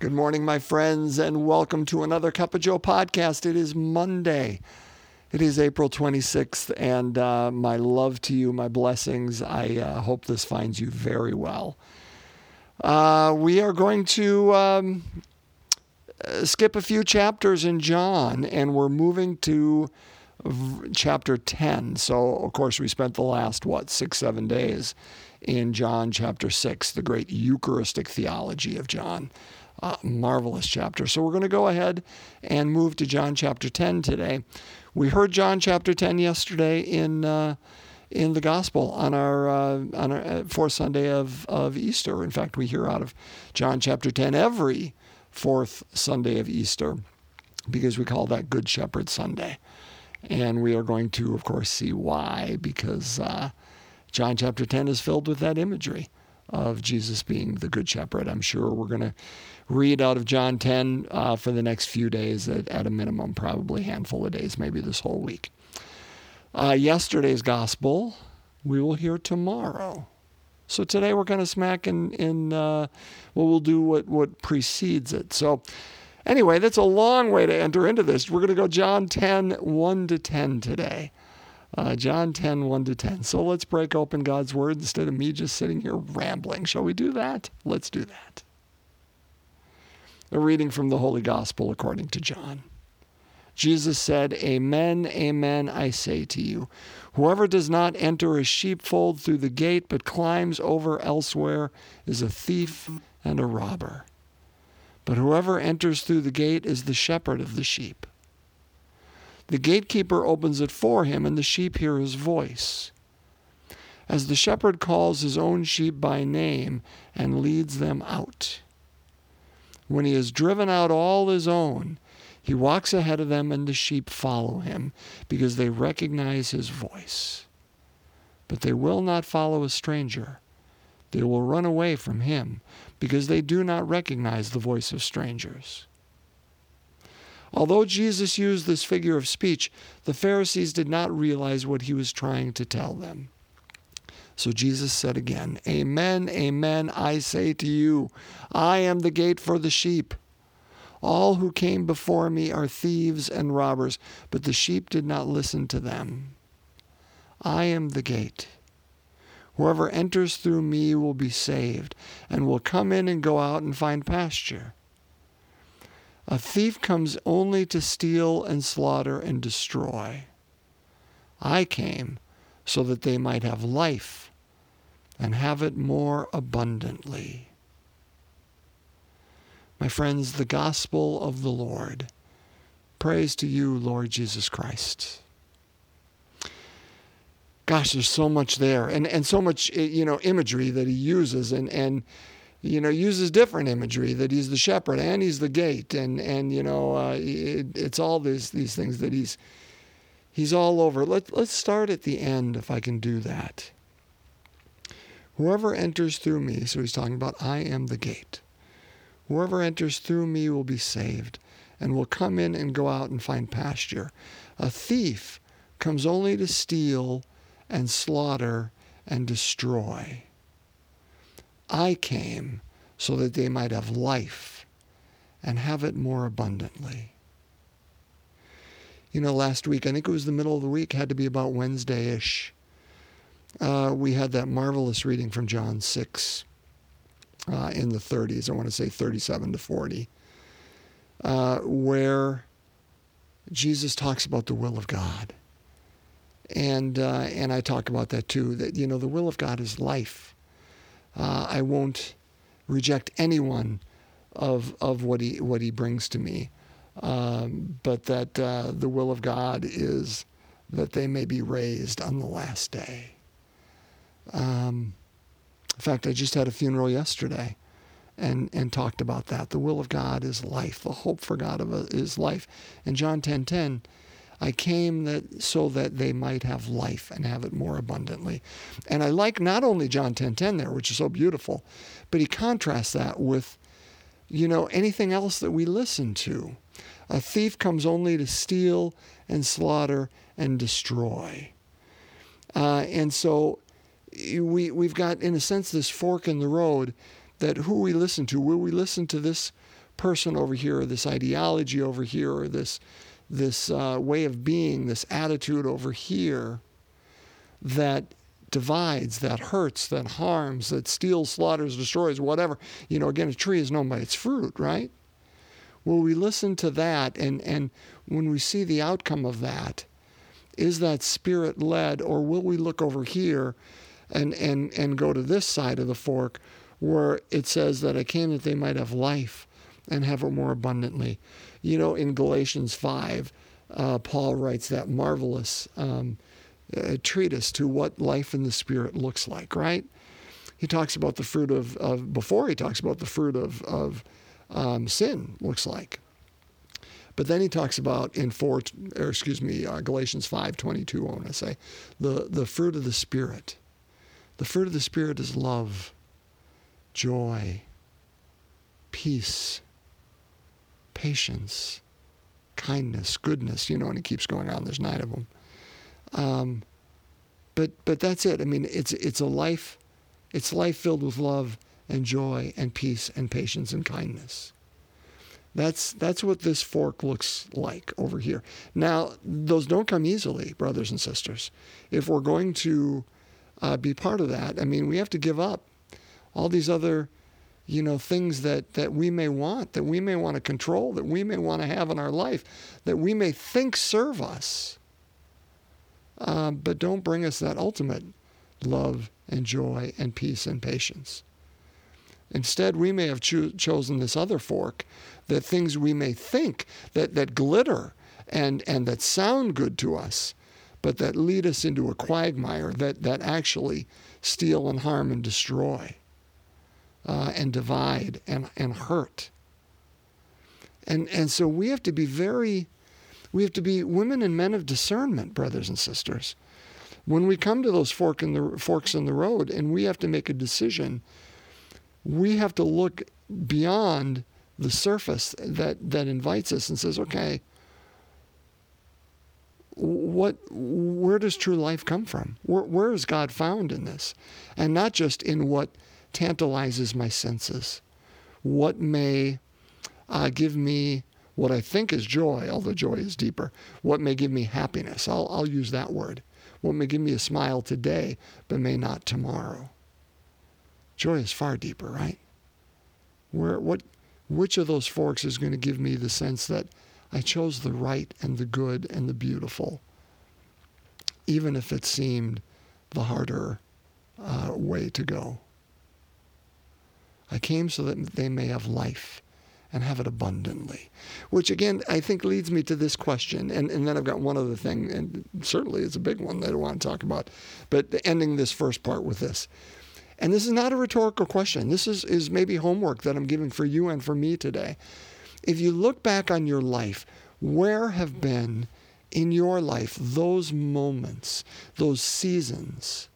Good morning, my friends, and welcome to another Cup of Joe podcast. It is Monday. It is April 26th, and uh, my love to you, my blessings. I uh, hope this finds you very well. Uh, we are going to um, uh, skip a few chapters in John, and we're moving to v- chapter 10. So, of course, we spent the last, what, six, seven days in John chapter 6, the great Eucharistic theology of John. Uh, marvelous chapter. So we're going to go ahead and move to John chapter 10 today. We heard John chapter 10 yesterday in uh, in the gospel on our uh, on our uh, fourth Sunday of of Easter. In fact, we hear out of John chapter 10 every fourth Sunday of Easter because we call that Good Shepherd Sunday. And we are going to, of course, see why because uh, John chapter 10 is filled with that imagery of Jesus being the Good Shepherd. I'm sure we're going to read out of John 10 uh, for the next few days, at, at, a minimum, probably handful of days, maybe this whole week. Uh, yesterday's gospel we will hear tomorrow. So today we're going to smack in, in uh, well, we'll do what, what precedes it. So anyway, that's a long way to enter into this. We're going to go John 10, 1 to 10 today. Uh, John 10, 1 to 10. So let's break open God's Word instead of me just sitting here rambling. Shall we do that? Let's do that. A reading from the Holy Gospel according to John. Jesus said, Amen, amen, I say to you. Whoever does not enter a sheepfold through the gate but climbs over elsewhere is a thief and a robber. But whoever enters through the gate is the shepherd of the sheep. The gatekeeper opens it for him, and the sheep hear his voice. As the shepherd calls his own sheep by name and leads them out. When he has driven out all his own, he walks ahead of them, and the sheep follow him because they recognize his voice. But they will not follow a stranger. They will run away from him because they do not recognize the voice of strangers. Although Jesus used this figure of speech, the Pharisees did not realize what he was trying to tell them. So Jesus said again, Amen, amen, I say to you, I am the gate for the sheep. All who came before me are thieves and robbers, but the sheep did not listen to them. I am the gate. Whoever enters through me will be saved, and will come in and go out and find pasture. A thief comes only to steal and slaughter and destroy. I came so that they might have life and have it more abundantly. My friends, the gospel of the Lord. Praise to you, Lord Jesus Christ. Gosh, there's so much there, and, and so much eh, you know imagery that he uses, and and you know uses different imagery that he's the shepherd and he's the gate, and and you know uh, it, it's all these these things that he's he's all over. Let let's start at the end if I can do that. Whoever enters through me, so he's talking about, I am the gate. Whoever enters through me will be saved and will come in and go out and find pasture. A thief comes only to steal and slaughter and destroy. I came so that they might have life and have it more abundantly. You know, last week, I think it was the middle of the week, had to be about Wednesday ish uh, we had that marvelous reading from John 6 uh, in the 30s, I want to say 37 to 40, uh, where Jesus talks about the will of God. And, uh, and I talk about that too, that, you know, the will of God is life. Uh, I won't reject anyone of, of what, he, what he brings to me. Um, but that uh, the will of God is that they may be raised on the last day. Um, in fact, I just had a funeral yesterday and, and talked about that. The will of God is life. The hope for God is life. In John 10 10, I came that so that they might have life and have it more abundantly. And I like not only John 10 10 there, which is so beautiful, but he contrasts that with, you know, anything else that we listen to. A thief comes only to steal and slaughter and destroy. Uh, and so we, we've got, in a sense, this fork in the road that who we listen to. Will we listen to this person over here, or this ideology over here, or this this uh, way of being, this attitude over here that divides, that hurts, that harms, that steals, slaughters, destroys, whatever. You know, again, a tree is known by its fruit, right? Will we listen to that and, and when we see the outcome of that, is that spirit led, or will we look over here and, and, and go to this side of the fork where it says that I came that they might have life and have it more abundantly? You know, in Galatians 5, uh, Paul writes that marvelous um, uh, treatise to what life in the Spirit looks like, right? He talks about the fruit of, of before he talks about the fruit of, of um, sin looks like. But then he talks about in four, or excuse me, uh, Galatians five twenty two. I want to say, the the fruit of the spirit. The fruit of the spirit is love, joy, peace, patience, kindness, goodness, you know, and it keeps going on. There's nine of them. Um, but but that's it. I mean, it's it's a life, it's life filled with love and joy and peace and patience and kindness. That's that's what this fork looks like over here. Now, those don't come easily, brothers and sisters. If we're going to uh, be part of that, I mean, we have to give up all these other you know, things that, that we may want, that we may want to control, that we may want to have in our life, that we may think serve us, uh, but don't bring us that ultimate love and joy and peace and patience. Instead, we may have cho- chosen this other fork, that things we may think that, that glitter and, and that sound good to us, but that lead us into a quagmire that, that actually steal and harm and destroy uh, and divide and, and hurt. And, and so we have to be very, we have to be women and men of discernment, brothers and sisters. When we come to those fork in the, forks in the road and we have to make a decision, we have to look beyond the surface that, that invites us and says, okay, what where does true life come from? Where, where is God found in this? And not just in what tantalizes my senses, what may uh, give me what I think is joy, although joy is deeper, what may give me happiness. I'll, I'll use that word. What may give me a smile today, but may not tomorrow. Joy is far deeper, right? Where, what, which of those forks is going to give me the sense that I chose the right and the good and the beautiful, even if it seemed the harder uh, way to go? I came so that they may have life and have it abundantly. Which again, I think leads me to this question. And, and then I've got one other thing, and certainly it's a big one that I want to talk about. But ending this first part with this. And this is not a rhetorical question. This is, is maybe homework that I'm giving for you and for me today. If you look back on your life, where have been in your life those moments, those seasons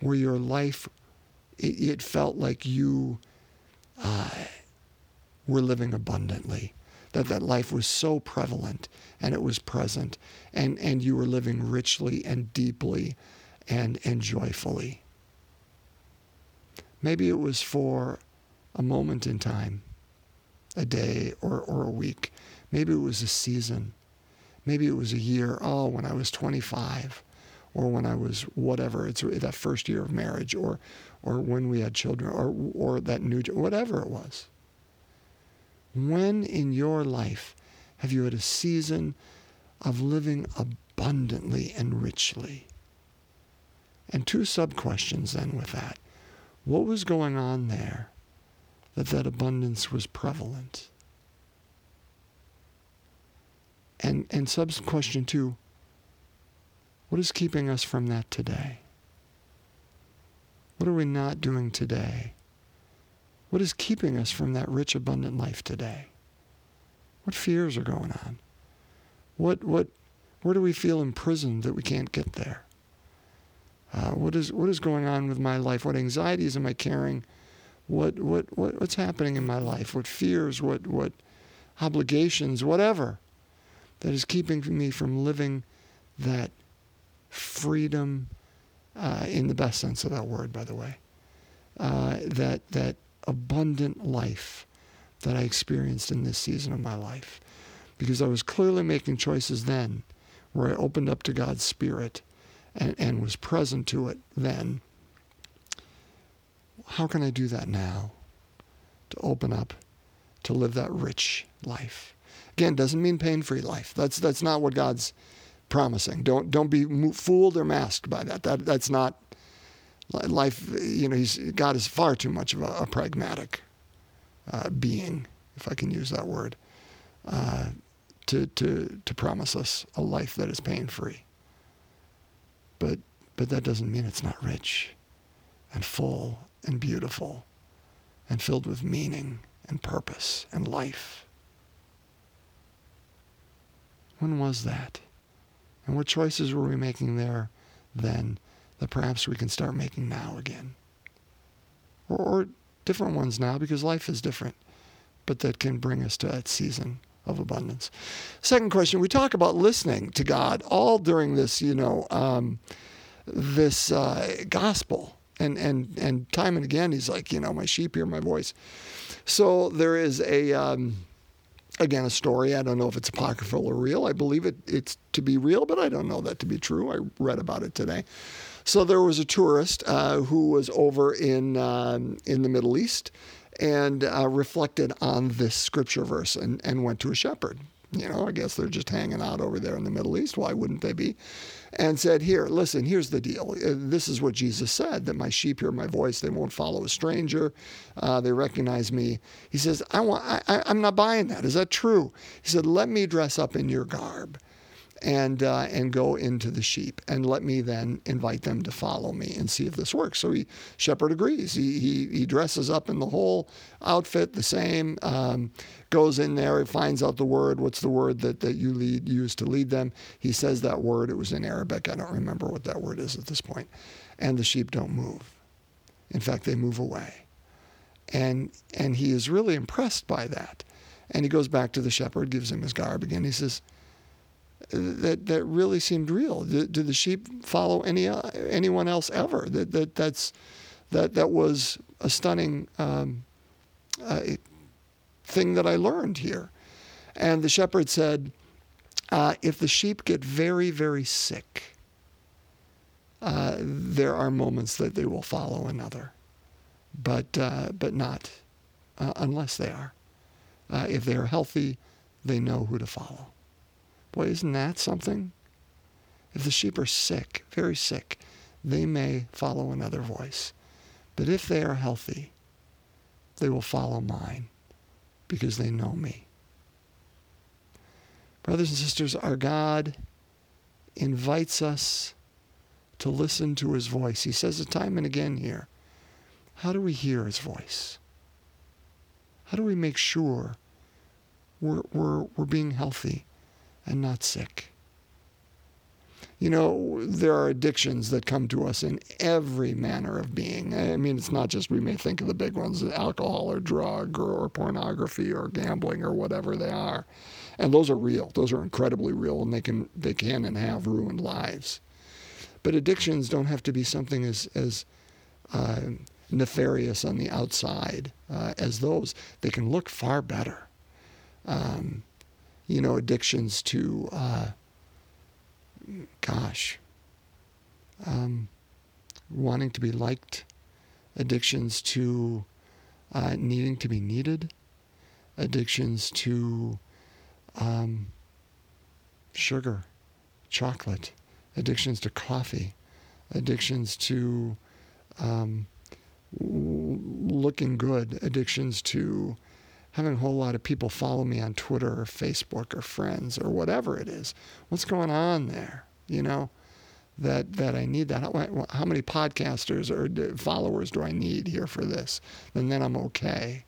where your life it, it felt like you uh, were living abundantly, that that life was so prevalent and it was present, and, and you were living richly and deeply and, and joyfully. Maybe it was for a moment in time, a day or, or a week. Maybe it was a season. Maybe it was a year. Oh, when I was 25 or when I was whatever, it's that first year of marriage, or or when we had children, or or that new whatever it was. When in your life have you had a season of living abundantly and richly? And two sub questions then with that. What was going on there that that abundance was prevalent? And and sub question two, what is keeping us from that today? What are we not doing today? What is keeping us from that rich, abundant life today? What fears are going on? What, what, where do we feel imprisoned that we can't get there? Uh, what is what is going on with my life? What anxieties am I carrying? What what, what what's happening in my life? What fears? What what obligations? Whatever that is keeping me from living that freedom, uh, in the best sense of that word, by the way, uh, that that abundant life that I experienced in this season of my life. Because I was clearly making choices then where I opened up to God's Spirit and, and was present to it then. How can I do that now? To open up, to live that rich life. Again, doesn't mean pain-free life. That's that's not what God's promising. Don't don't be fooled or masked by that. That that's not life. You know, God is far too much of a, a pragmatic uh, being, if I can use that word, uh, to to to promise us a life that is pain-free. But but that doesn't mean it's not rich, and full and beautiful, and filled with meaning and purpose and life. When was that? And what choices were we making there then that perhaps we can start making now again? Or, or different ones now because life is different, but that can bring us to that season of abundance. Second question, we talk about listening to God all during this, you know, um, this uh, gospel. And, and, and time and again, he's like, you know, my sheep hear my voice. So there is a, um, again, a story. I don't know if it's apocryphal or real. I believe it, it's to be real, but I don't know that to be true. I read about it today. So there was a tourist uh, who was over in um, in the Middle East and uh, reflected on this scripture verse and, and went to a shepherd. You know, I guess they're just hanging out over there in the Middle East. Why wouldn't they be? And said, Here, listen, here's the deal. Uh, this is what Jesus said that my sheep hear my voice. They won't follow a stranger. Uh, they recognize me. He says, I want, I, I'm not buying that. Is that true? He said, Let me dress up in your garb and uh, and go into the sheep and let me then invite them to follow me and see if this works. So he shepherd agrees. He he, he dresses up in the whole outfit the same. Um, goes in there. He finds out the word. What's the word that that you lead use to lead them? He says that word. It was in Arabic. I don't remember what that word is at this point. And the sheep don't move. In fact, they move away. And and he is really impressed by that. And he goes back to the shepherd, gives him his garb again. He says that that really seemed real. Did, did the sheep follow any uh, anyone else ever? That that that's that that was a stunning um, uh, thing that I learned here. And the shepherd said, uh, if the sheep get very very sick, uh, there are moments that they will follow another, but uh, but not uh, unless they are. if they are healthy, they know who to follow. Boy, isn't that something? If the sheep are sick, very sick, they may follow another voice. But if they are healthy, they will follow mine because they know me. Brothers and sisters, our God invites us to listen to his voice. He says it time and again here. How do we hear his voice? How do we make sure we're, we're, we're being healthy? And not sick. You know, there are addictions that come to us in every manner of being. I mean, it's not just we may think of the big ones alcohol or drug or, or pornography or gambling or whatever they are. And those are real. Those are incredibly real and they can they can and have ruined lives. But addictions don't have to be something as as uh, nefarious on the outside uh, as those. They can look far better. Um, you know, addictions to, uh, gosh, um, wanting to be liked, addictions to uh, needing to be needed, addictions to um, sugar, chocolate, addictions to coffee, addictions to um, looking good, addictions to having a whole lot of people follow me on Twitter or Facebook or friends or whatever it is. What's going on there? You know, that that I need that. How, how many podcasters or followers do I need here for this? And then I'm okay.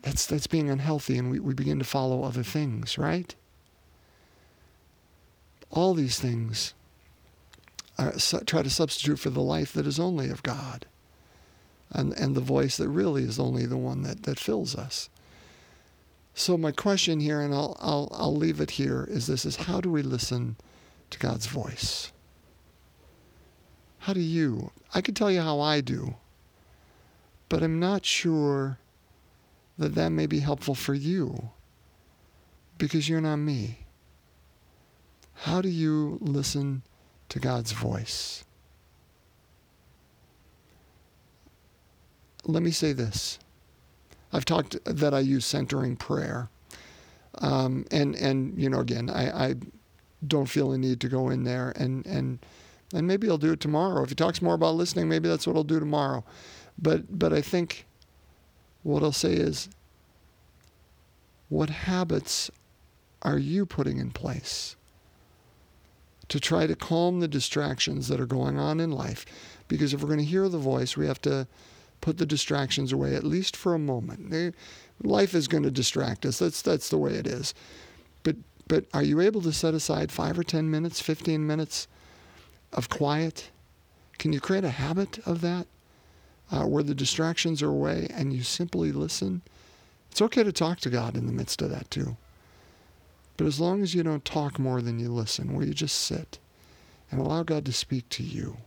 That's that's being unhealthy, and we, we begin to follow other things, right? All these things uh, are, try to substitute for the life that is only of God and, and the voice that really is only the one that, that fills us. So my question here, and I'll, I'll, I'll leave it here, is this, is how do we listen to God's voice? How do you? I can tell you how I do, but I'm not sure that that may be helpful for you because you're not me. How do you listen to God's voice? Let me say this. I've talked that I use centering prayer. Um, and, and, you know, again, I, I don't feel a need to go in there and, and, and maybe I'll do it tomorrow. If he talks more about listening, maybe that's what I'll do tomorrow. But, but I think what I'll say is, what habits are you putting in place to try to calm the distractions that are going on in life? Because if we're going to hear the voice, we have to put the distractions away at least for a moment. Life is going to distract us. That's that's the way it is. But but are you able to set aside 5 or 10 minutes, 15 minutes of quiet? Can you create a habit of that? Uh, where the distractions are away and you simply listen. It's okay to talk to God in the midst of that too. But as long as you don't talk more than you listen, where you just sit and allow God to speak to you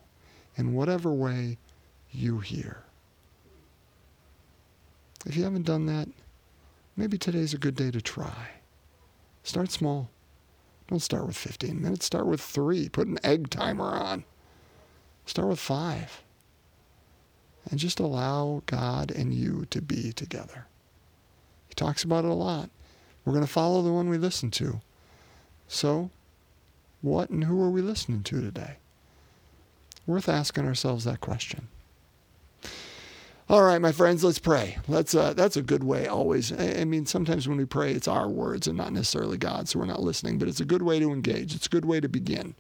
in whatever way you hear. If you haven't done that, maybe today's a good day to try. Start small. Don't start with 15 minutes. Start with three. Put an egg timer on. Start with five. And just allow God and you to be together. He talks about it a lot. We're going to follow the one we listen to. So, what and who are we listening to today? Worth asking ourselves that question. All right, my friends, let's pray. Let's, uh, that's a good way always. I, I mean, sometimes when we pray, it's our words and not necessarily God, so we're not listening, but it's a good way to engage. It's a good way to begin.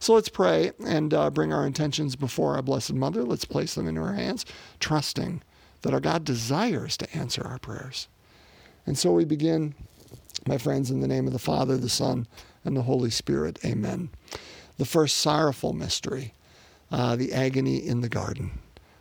So let's pray and uh, bring our intentions before our Blessed Mother. Let's place them into her hands, trusting that our God desires to answer our prayers. And so we begin, my friends, in the name of the Father, the Son, and the Holy Spirit. Amen. The first sorrowful mystery, uh, the agony in the garden.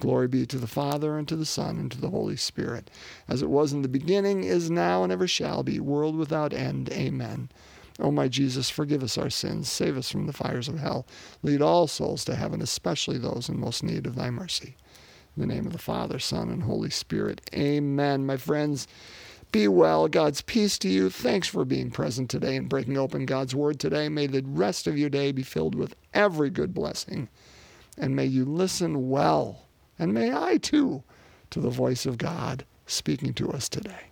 Glory be to the Father, and to the Son, and to the Holy Spirit, as it was in the beginning, is now, and ever shall be, world without end. Amen. O my Jesus, forgive us our sins, save us from the fires of hell, lead all souls to heaven, especially those in most need of thy mercy. In the name of the Father, Son, and Holy Spirit. Amen. My friends, be well. God's peace to you. Thanks for being present today and breaking open God's word today. May the rest of your day be filled with every good blessing. And may you listen well and may I too to the voice of God speaking to us today.